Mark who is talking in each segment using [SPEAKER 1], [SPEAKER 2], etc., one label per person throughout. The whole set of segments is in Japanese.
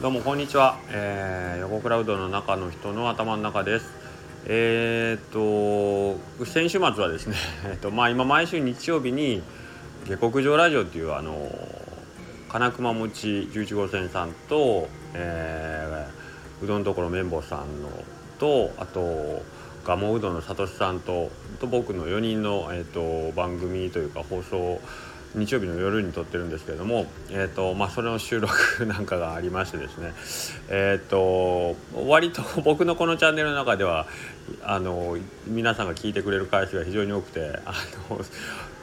[SPEAKER 1] どうもこんにちは、えー、横クラウドの中の人の頭の中です。えー、っと先週末はですね えっとまあ今毎週日曜日に下克上ラジオっていうあの金熊餅11号線さんと、えー、うどんところ綿棒さんのとあとガモうどんのさとしさんとと僕の4人の、えーと、番組というか放送日曜日の夜に撮ってるんですけれども、えーとまあ、それの収録なんかがありましてですね、えーと、割と僕のこのチャンネルの中ではあの皆さんが聞いてくれる回数が非常に多くてあの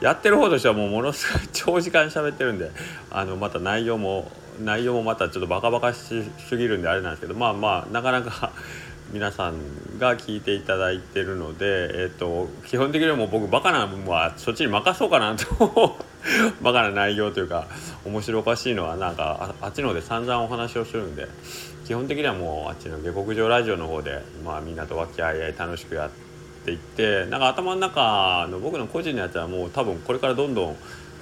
[SPEAKER 1] やってる方としてはもうものすごい長時間喋ってるんであのまた内容も内容もまたちょっとバカバカしすぎるんであれなんですけどまあまあなかなか 皆さんが聞いていただいてるので、えーと、基本的にはもう僕バカな部分はそっちに任そうかなとバカな内容というか面白おかしいのはなんかあっちの方で散々お話をするんで基本的にはもうあっちの下克上ラジオの方で、まあ、みんなと和気あいあい楽しくやっていってなんか頭の中の僕の個人のやつはもう多分これからどんどん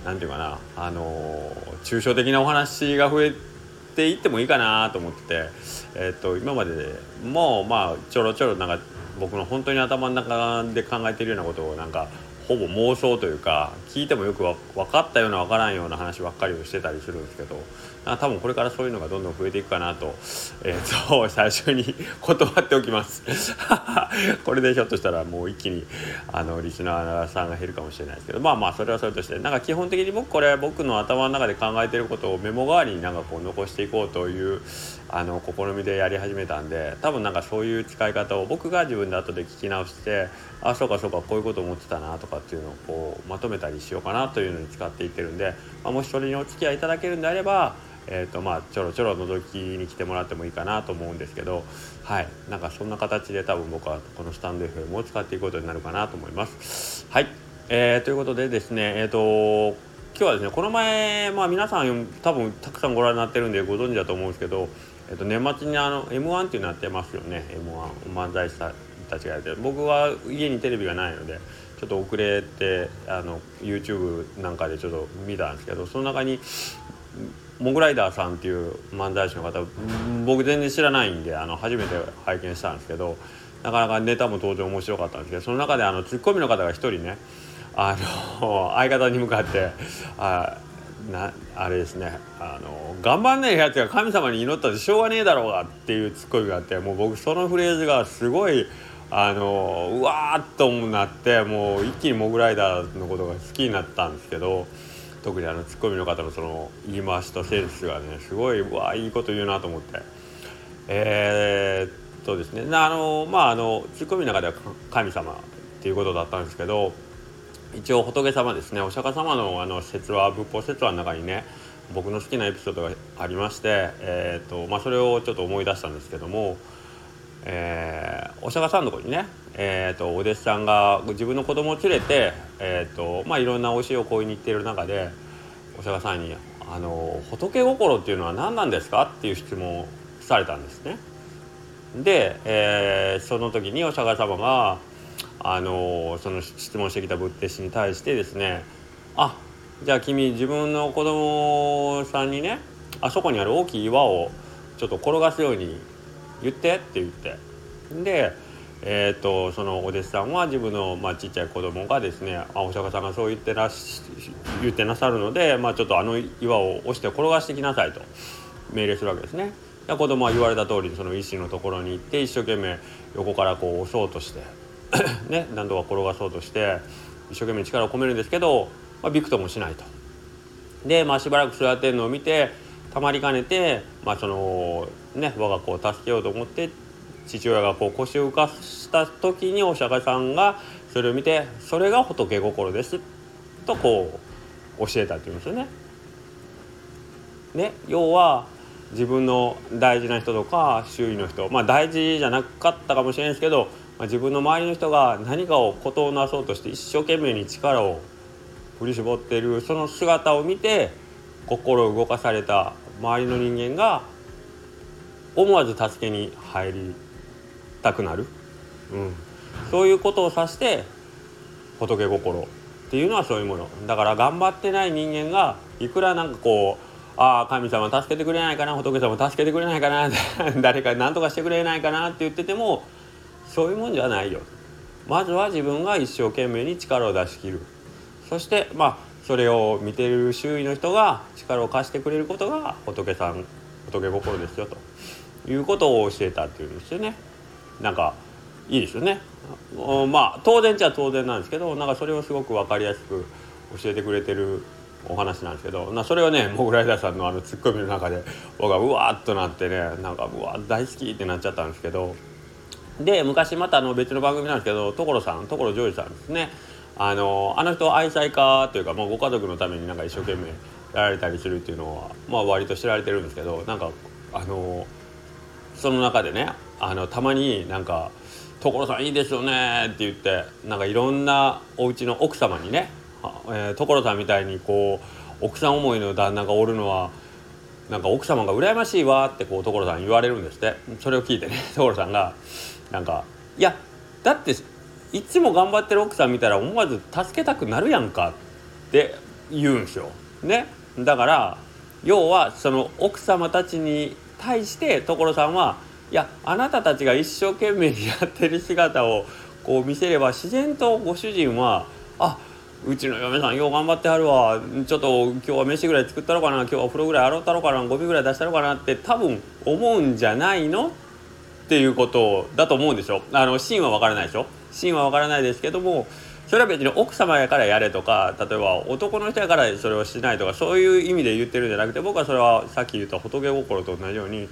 [SPEAKER 1] 何て言うかなあの抽象的なお話が増えてていってもいいかなと思ってて、えー、と今までもうまあちょろちょろなんか僕の本当に頭の中で考えてるようなことをなんかほぼ妄想というか聞いてもよく分かったような分からんような話ばっかりをしてたりするんですけど多分これからそういうのがどんどん増えていくかなと,、えーと、最初に 断っておきます。これでひょっとしたらもう一気にあのリスナーさんが減るかもしれないですけどまあまあそれはそれとしてなんか基本的に僕これ僕の頭の中で考えてることをメモ代わりになんかこう残していこうというあの試みでやり始めたんで多分なんかそういう使い方を僕が自分で後で聞き直してあそうかそうかこういうこと思ってたなとかっていうのをこうまとめたりしようかなというのに使っていってるんで、まあ、もしそれにお付き合いいただけるんであればえーとまあ、ちょろちょろ覗きに来てもらってもいいかなと思うんですけどはいなんかそんな形で多分僕はこのスタンド FM を使っていくことになるかなと思います。はい、えー、ということでですねえっ、ー、と今日はですねこの前、まあ、皆さん多分たくさんご覧になってるんでご存知だと思うんですけど、えー、と年末にあの m 1っていうのやってますよね。m 1漫才師たちがやって僕は家にテレビがないのでちょっと遅れてあの YouTube なんかでちょっと見たんですけどその中にモグライダーさんっていう漫才師の方僕全然知らないんであの初めて拝見したんですけどなかなかネタも当然面白かったんですけどその中であのツッコミの方が一人ねあの相方に向かってあなあれですねあの頑張んねえやつが神様に祈ったってしょうがねえだろうがっていうツッコミがあってもう僕そのフレーズがすごいあのうわーっとなってもう一気にモグライダーのことが好きになったんですけど。特にあのツッコミの方のその言い回しとセンスがねすごいうわいいこと言うなと思ってえー、っとですねあのまああのツッコミの中では神様っていうことだったんですけど一応仏様ですねお釈迦様のあの説話仏法説話の中にね僕の好きなエピソードがありまして、えーとまあ、それをちょっと思い出したんですけども、えー、お釈迦さんのとこにねえーと、お弟子さんが自分の子供を連れて、えーとまあ、いろんなお教えを請いに行っている中でお釈迦さんにあの「仏心っていうのは何なんですか?」っていう質問をされたんですね。で、えー、その時にお釈迦様があのその質問してきた仏弟子に対してですね「あじゃあ君自分の子供さんにねあそこにある大きい岩をちょっと転がすように言って」って言ってでえーと、そのお弟子さんは自分の、まあ、ちっちゃい子供がですねあお釈迦さんがそう言ってらし言ってなさるので、まあ、ちょっとあの岩を押して転がしてきなさいと命令するわけですね。で子供は言われた通りその石のところに行って一生懸命横からこう押そうとして ね何度か転がそうとして一生懸命力を込めるんですけど、まあ、びくともしないと。で、まあ、しばらく座ってるのを見てたまりかねて、まあそのね、我が子を助けようと思って父親がこう腰を浮かした時にお釈迦さんがそれを見て「それが仏心です」とこう教えたっていうんですよね。ね要は自分の大事な人とか周囲の人まあ大事じゃなかったかもしれないですけど、まあ、自分の周りの人が何かを事をなそうとして一生懸命に力を振り絞ってるその姿を見て心を動かされた周りの人間が思わず助けに入りたくなる、うん、そういうことを指して仏心っていうのはそういうもの。だから頑張ってない人間がいくらなんかこうああ神様助けてくれないかな仏様助けてくれないかな 誰か何とかしてくれないかなって言っててもそういうもんじゃないよ。まずは自分が一生懸命に力を出し切る。そしてまあそれを見ている周囲の人が力を貸してくれることが仏さん仏心ですよと。いうことを教えたっていうんですよね。なんかいいですよね。まあ当然っちゃ当然なんですけどなんかそれをすごく分かりやすく教えてくれてるお話なんですけどそれはねモグライダーさんのあのツッコミの中で僕はうわーっとなってねなんかうわ大好きってなっちゃったんですけどで昔またあの別の番組なんですけど所さん所ジョージさんですね。あのあの人愛妻家というか、まあ、ご家族のためになんか一生懸命やられたりするっていうのは、まあ、割と知られてるんですけどなんかあのその中でねあのたまになんか「所さんいいですよね」って言ってなんかいろんなお家の奥様にねえー、所さんみたいにこう奥さん思いの旦那がおるのはなんか奥様が羨ましいわってこう所さん言われるんですって。それを聞いてね所さんがなんか「いやだっていつも頑張ってる奥さん見たら思わず助けたくなるやんか」って言うんですよ。ね、だから要はその奥様たちに対して所さんはいやあなたたちが一生懸命やってる姿をこう見せれば自然とご主人はあうちの嫁さんよう頑張ってはるわ。ちょっと今日は飯ぐらい作ったろかな。今日はお風呂ぐらい洗ったろかな。ゴミぐらい出したろかなって多分思うんじゃないのっっていうことだと思うんでしょ。あのシーンは分からないでしょ。シーンは分からないですけどもそれは別に奥様やからやれとか例えば男の人やからそれをしないとかそういう意味で言ってるんじゃなくて僕はそれはさっき言った仏心と同じように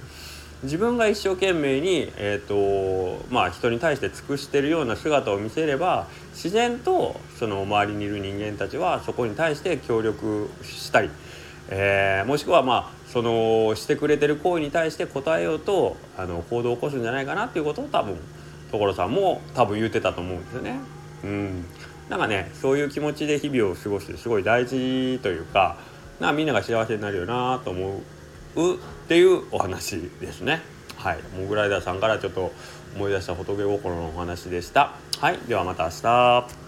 [SPEAKER 1] 自分が一生懸命に、えーとまあ、人に対して尽くしてるような姿を見せれば自然とその周りにいる人間たちはそこに対して協力したり、えー、もしくはまあそのしてくれてる行為に対して応えようとあの行動を起こすんじゃないかなっていうことを多分所さんも多分言ってたと思うんですよね。うんなんかねそういう気持ちで日々を過ごしてすごい大事というかなみんなが幸せになるよなと思うっていうお話ですね。はい、モグライダーさんからちょっと思い出した仏心のお話でした。はい、ではまた明日。